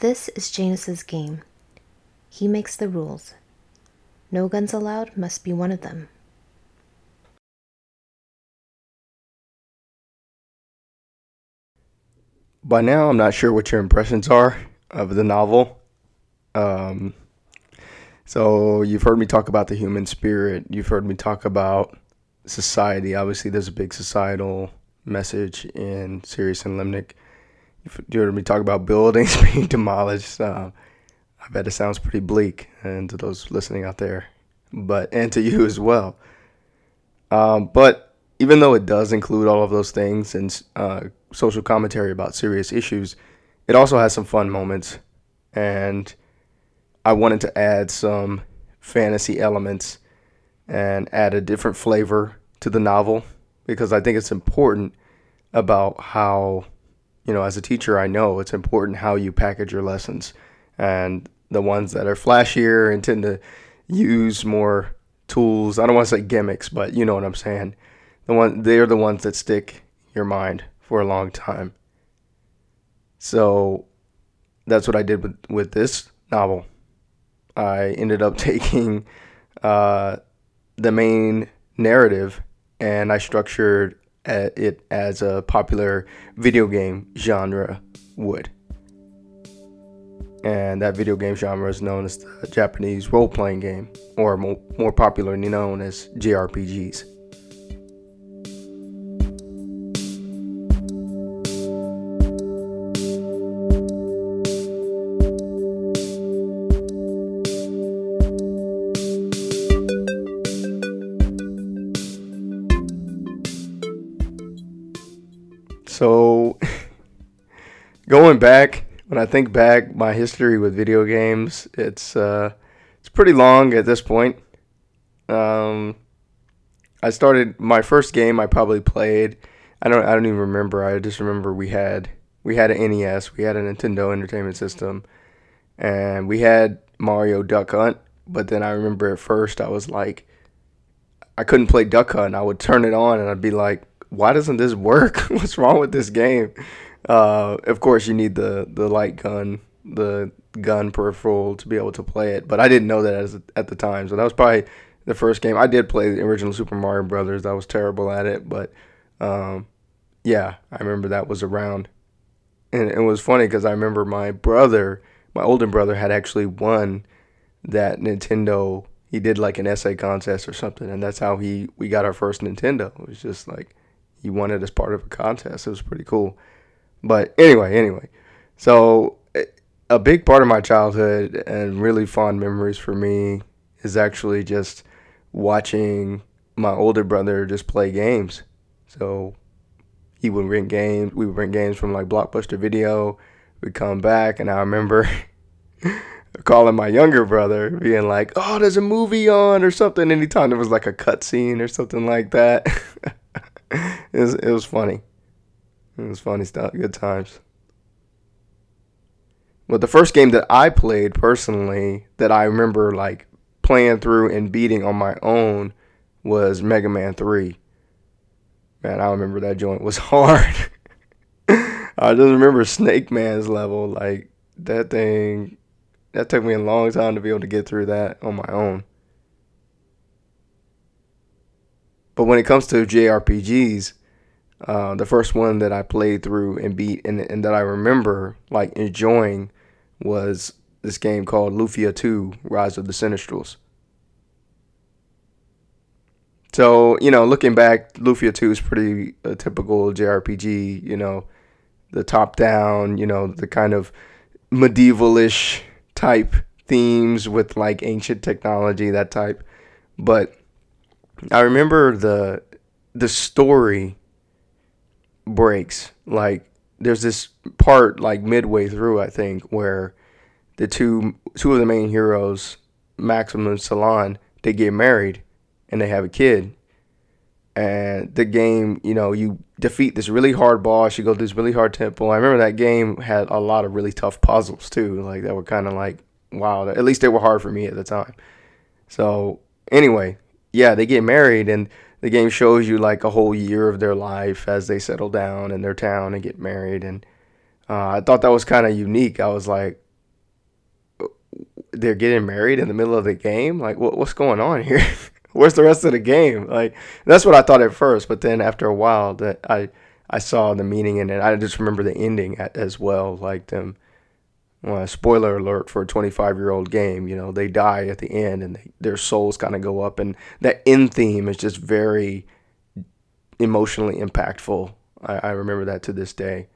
This is Janus's game. He makes the rules. No guns allowed must be one of them. By now, I'm not sure what your impressions are of the novel. Um, so, you've heard me talk about the human spirit. You've heard me talk about society. Obviously, there's a big societal message in Sirius Unlimited. You heard me talk about buildings being demolished. Uh, I bet it sounds pretty bleak, and to those listening out there, but and to you as well. Um, but even though it does include all of those things and uh, social commentary about serious issues, it also has some fun moments, and I wanted to add some fantasy elements and add a different flavor to the novel because I think it's important about how, you know, as a teacher, I know it's important how you package your lessons. And the ones that are flashier and tend to use more tools, I don't want to say gimmicks, but you know what I'm saying. The one they're the ones that stick your mind for a long time. So that's what I did with, with this novel. I ended up taking uh, the main narrative and I structured it as a popular video game genre would. And that video game genre is known as the Japanese role playing game, or more, popularly known as JRPGs. Back, when I think back, my history with video games, it's uh, it's pretty long at this point. Um, I started my first game I probably played. I don't I don't even remember. I just remember we had we had an NES, we had a Nintendo Entertainment System, and we had Mario Duck Hunt. But then I remember at first I was like, I couldn't play Duck Hunt. I would turn it on and I'd be like, why doesn't this work? What's wrong with this game? Uh, of course, you need the the light gun, the gun peripheral to be able to play it. But I didn't know that as at the time, so that was probably the first game I did play. The original Super Mario Brothers. I was terrible at it, but um, yeah, I remember that was around, and it was funny because I remember my brother, my older brother, had actually won that Nintendo. He did like an essay contest or something, and that's how he we got our first Nintendo. It was just like he won it as part of a contest. It was pretty cool. But anyway, anyway, so eh, a big part of my childhood and really fond memories for me is actually just watching my older brother just play games. So he would rent games. We would rent games from like Blockbuster Video. We'd come back, and I remember calling my younger brother, being like, "Oh, there's a movie on or something." Anytime there was like a cutscene or something like that. it was it was funny. It was funny stuff. Good times. Well, the first game that I played personally that I remember like playing through and beating on my own was Mega Man 3. Man, I remember that joint was hard. I just remember Snake Man's level. Like, that thing, that took me a long time to be able to get through that on my own. But when it comes to JRPGs, uh, the first one that I played through and beat and, and that I remember like enjoying was this game called Lufia 2 Rise of the Sinistrals. So, you know, looking back, Lufia 2 is pretty a typical JRPG, you know, the top down, you know, the kind of medievalish type themes with like ancient technology, that type. But I remember the the story breaks. Like there's this part like midway through, I think, where the two two of the main heroes, Maxim and Selan, they get married and they have a kid. And the game, you know, you defeat this really hard boss. You go to this really hard temple. I remember that game had a lot of really tough puzzles too. Like that were kind of like wow. At least they were hard for me at the time. So anyway, yeah, they get married and the game shows you like a whole year of their life as they settle down in their town and get married and uh, I thought that was kind of unique. I was like, they're getting married in the middle of the game. Like, what, what's going on here? Where's the rest of the game? Like, that's what I thought at first. But then after a while, that I I saw the meaning in it. I just remember the ending as well. Like them. Well, spoiler alert for a 25 year old game. You know, they die at the end, and they, their souls kind of go up, and that end theme is just very emotionally impactful. I, I remember that to this day.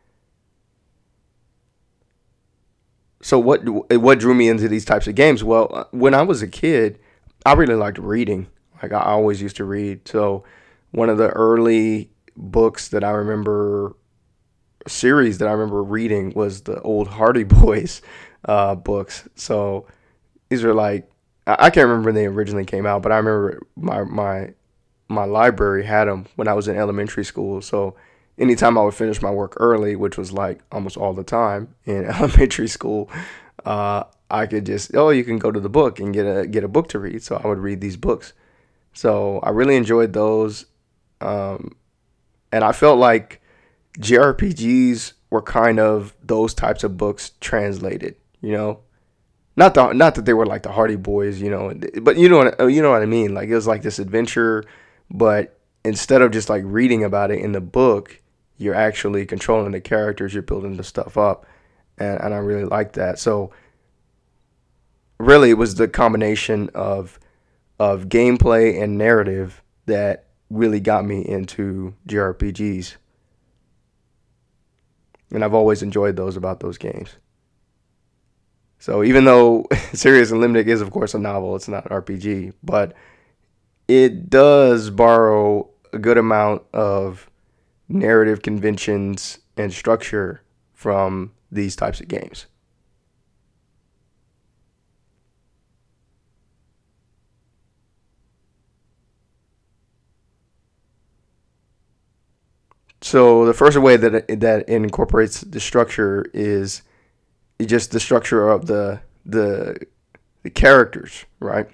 So what what drew me into these types of games? Well, uh, when I was a kid, I really liked reading. Like I always used to read. So one of the early books that I remember series that I remember reading was the old Hardy Boys uh, books. So these are like I can't remember when they originally came out, but I remember my my my library had them when I was in elementary school. So anytime I would finish my work early, which was like almost all the time in elementary school, uh, I could just oh you can go to the book and get a get a book to read. So I would read these books. So I really enjoyed those, um, and I felt like JRPGs were kind of those types of books translated. You know, not the not that they were like the Hardy Boys, you know, but you know what you know what I mean. Like it was like this adventure, but instead of just like reading about it in the book, you're actually controlling the characters, you're building the stuff up, and and I really like that. So really, it was the combination of of gameplay and narrative that really got me into JRPGs. And I've always enjoyed those about those games. So even though Sirius Unlimited is of course a novel, it's not an RPG, but it does borrow a good amount of narrative conventions and structure from these types of games. So the first way that it, that it incorporates the structure is just the structure of the the the characters, right?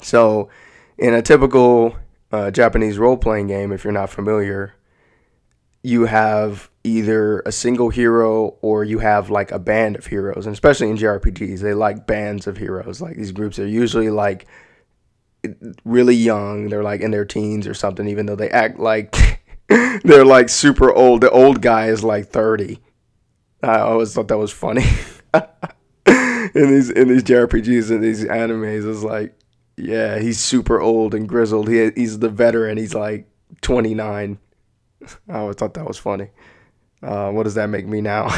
So in a typical uh, Japanese role playing game, if you're not familiar, you have either a single hero or you have like a band of heroes. And especially in JRPGs, they like bands of heroes. Like these groups are usually like really young. They're like in their teens or something, even though they act like they're like super old. The old guy is like 30. I always thought that was funny. in these in these JRPGs and these animes, it's like, yeah, he's super old and grizzled. He he's the veteran. He's like 29 I always thought that was funny. Uh, what does that make me now?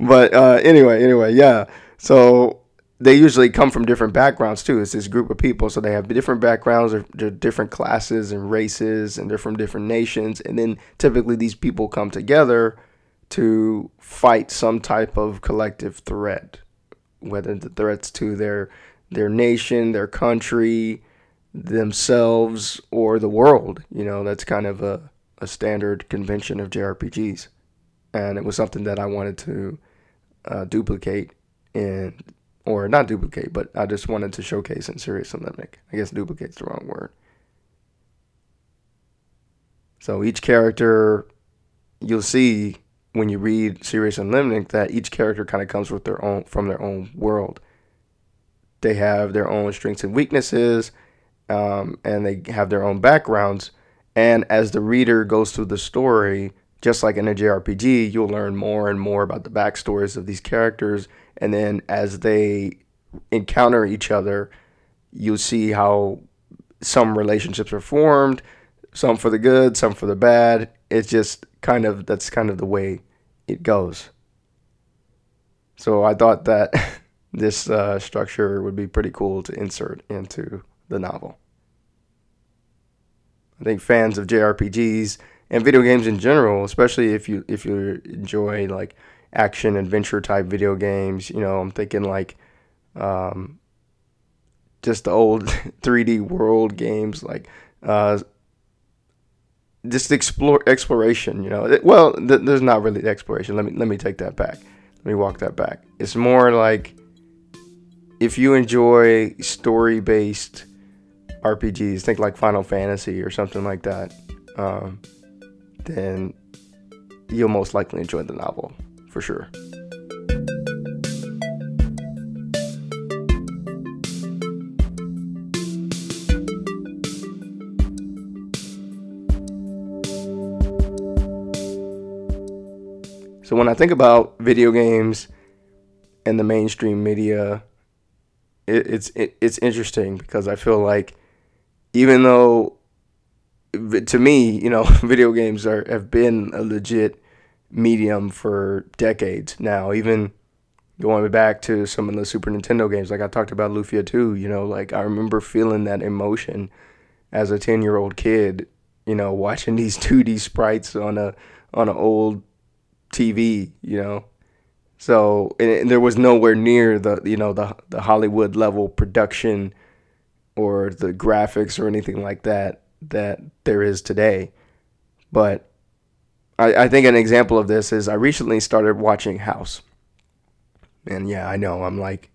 but uh, anyway, anyway, yeah. So they usually come from different backgrounds too. It's this group of people, so they have different backgrounds, they're, different classes and races, and they're from different nations. And then typically these people come together to fight some type of collective threat, whether the threats to their their nation, their country, themselves or the world. You know, that's kind of a, a standard convention of JRPGs. And it was something that I wanted to uh, duplicate in, or not duplicate, but I just wanted to showcase in Sirius Unlimited. I guess duplicate's the wrong word. So each character, you'll see when you read Sirius Unlimited that each character kind of comes with their own from their own world. They have their own strengths and weaknesses um, and they have their own backgrounds. And as the reader goes through the story, just like in a JRPG, you'll learn more and more about the backstories of these characters. And then as they encounter each other, you'll see how some relationships are formed, some for the good, some for the bad. It's just kind of that's kind of the way it goes. So I thought that this uh, structure would be pretty cool to insert into the novel. I think fans of JRPGs and video games in general, especially if you if you enjoy like action adventure type video games, you know, I'm thinking like um, just the old 3D world games like uh, just explore exploration, you know. Well, th- there's not really exploration. Let me let me take that back. Let me walk that back. It's more like if you enjoy story based RPGs, think like Final Fantasy or something like that, um, then you'll most likely enjoy the novel for sure. So when I think about video games and the mainstream media, it, it's it, it's interesting because I feel like even though to me, you know, video games are have been a legit medium for decades now. Even going back to some of the Super Nintendo games, like I talked about Lufia 2, you know, like I remember feeling that emotion as a 10 year old kid, you know, watching these 2D sprites on a on an old TV, you know. So and, and there was nowhere near the you know the the Hollywood level production or the graphics or anything like that that there is today. But I, I think an example of this is I recently started watching House. And yeah, I know I'm like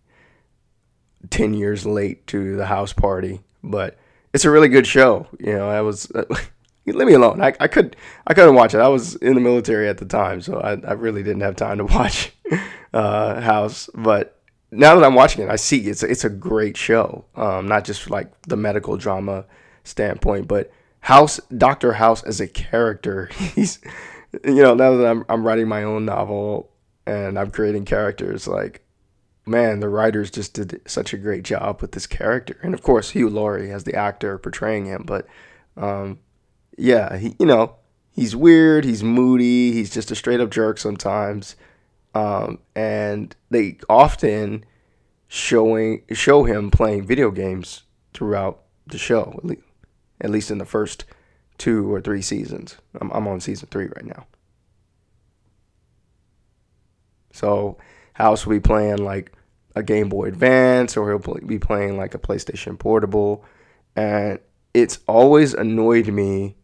10 years late to the house party, but it's a really good show. You know, I was uh, leave me alone. I, I could I couldn't watch it. I was in the military at the time, so I, I really didn't have time to watch uh, House. But now that I'm watching it, I see it's a, it's a great show. Um, not just like the medical drama standpoint, but House Doctor House as a character. He's you know now that I'm I'm writing my own novel and I'm creating characters like man, the writers just did such a great job with this character, and of course Hugh Laurie as the actor portraying him. But um, yeah, he you know he's weird, he's moody, he's just a straight up jerk sometimes, um, and they often showing show him playing video games throughout the show, at least in the first two or three seasons. I'm, I'm on season three right now. So House will be playing like a Game Boy Advance, or he'll be playing like a PlayStation Portable, and it's always annoyed me,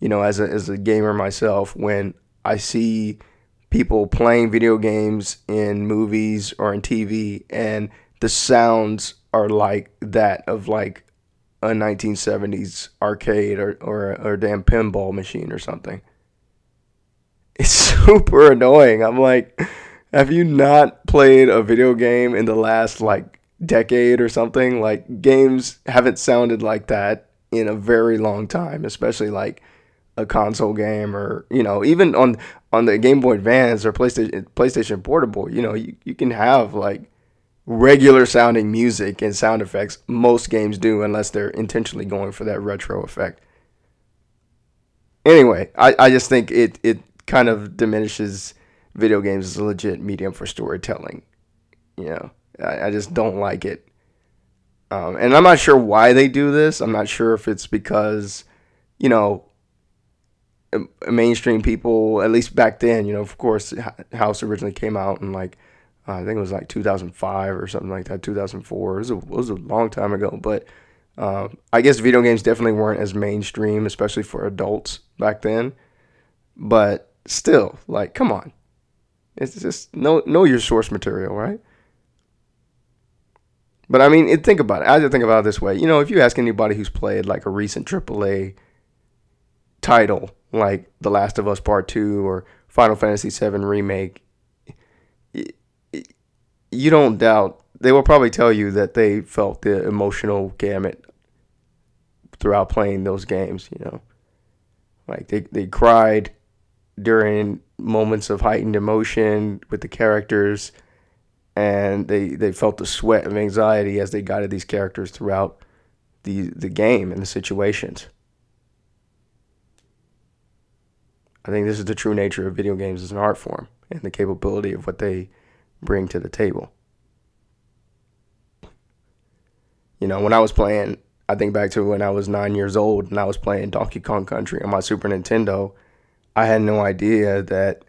you know, as a as a gamer myself, when I see people playing video games in movies or in TV, and the sounds are like that of like a 1970s arcade or, or, or a damn pinball machine or something. It's super annoying. I'm like, have you not played a video game in the last like decade or something? Like, games haven't sounded like that in a very long time, especially like a console game or you know even on on the Game Boy Advance or PlayStation PlayStation Portable, you know you, you can have like regular sounding music and sound effects. Most games do, unless they're intentionally going for that retro effect. Anyway, I, I just think it, it kind of diminishes video games as a legit medium for storytelling. You know, I, I just don't like it. Um, and I'm not sure why they do this. I'm not sure if it's because, you know, mainstream people, at least back then, you know, of course, House originally came out in like I think it was like 2005 or something like that, 2004. It was a, it was a long time ago, but uh, I guess video games definitely weren't as mainstream, especially for adults back then. But still, like, come on, it's just know know your source material, right? But I mean, it, think about it. I just think about it this way. You know, if you ask anybody who's played like a recent AAA title, like The Last of Us Part Two or Final Fantasy VII Remake, you don't doubt they will probably tell you that they felt the emotional gamut throughout playing those games, you know. Like they, they cried during moments of heightened emotion with the characters and they, they felt the sweat of anxiety as they guided these characters throughout the the game and the situations. I think this is the true nature of video games as an art form and the capability of what they bring to the table. You know, when I was playing, I think back to when I was nine years old and I was playing Donkey Kong Country on my Super Nintendo, I had no idea that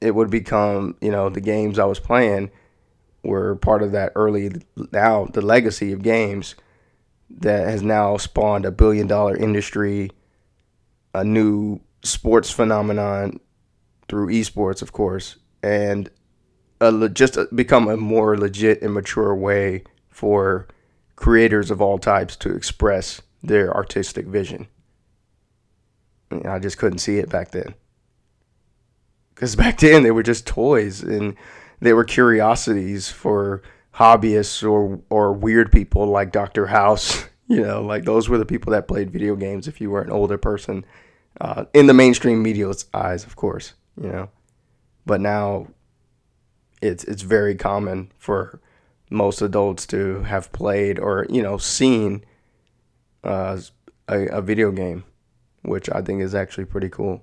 it would become, you know, the games I was playing were part of that early, now the legacy of games that has now spawned a billion dollar industry, a new sports phenomenon through esports, of course, and a, just become a more legit and mature way for creators of all types to express their artistic vision. I just couldn't see it back then. Because back then they were just toys and they were curiosities for hobbyists or, or weird people like Dr. House. You know, like those were the people that played video games if you were an older person. Uh, in the mainstream media's eyes, of course, you know. but now it's it's very common for most adults to have played or you know seen uh, a, a video game, which I think is actually pretty cool.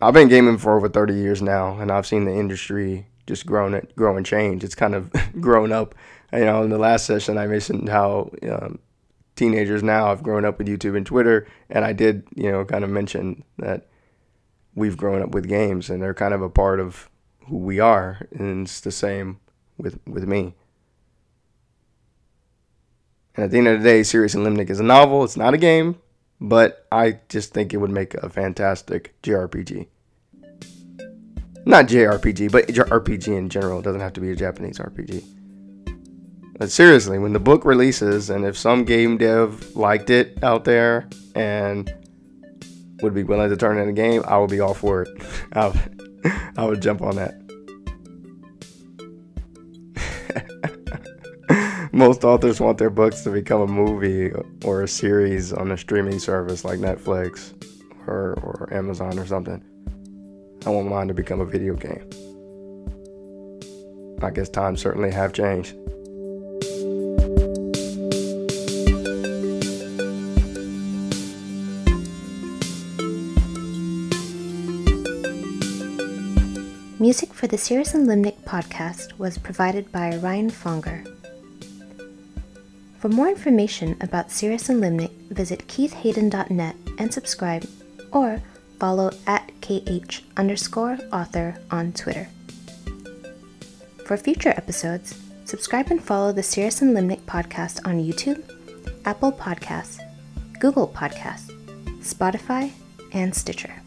I've been gaming for over 30 years now, and I've seen the industry just grown it, grow and change. It's kind of grown up. You know, in the last session, I mentioned how um, teenagers now have grown up with YouTube and Twitter, and I did, you know, kind of mention that we've grown up with games, and they're kind of a part of who we are, and it's the same with with me. And at the end of the day, Sirius Unlimited is a novel. It's not a game, but I just think it would make a fantastic JRPG. Not JRPG, but RPG in general. It doesn't have to be a Japanese RPG. But seriously, when the book releases, and if some game dev liked it out there and would be willing to turn into a game, I would be all for it. I I would jump on that. Most authors want their books to become a movie or a series on a streaming service like Netflix or, or Amazon or something. I want mine to become a video game. I guess times certainly have changed. Music for the Sirius Unlimited podcast was provided by Ryan Fonger. For more information about Sirius Unlimited, visit keithhayden.net and subscribe or follow at KH underscore author on Twitter. For future episodes, subscribe and follow the Sirius Unlimited podcast on YouTube, Apple Podcasts, Google Podcasts, Spotify, and Stitcher.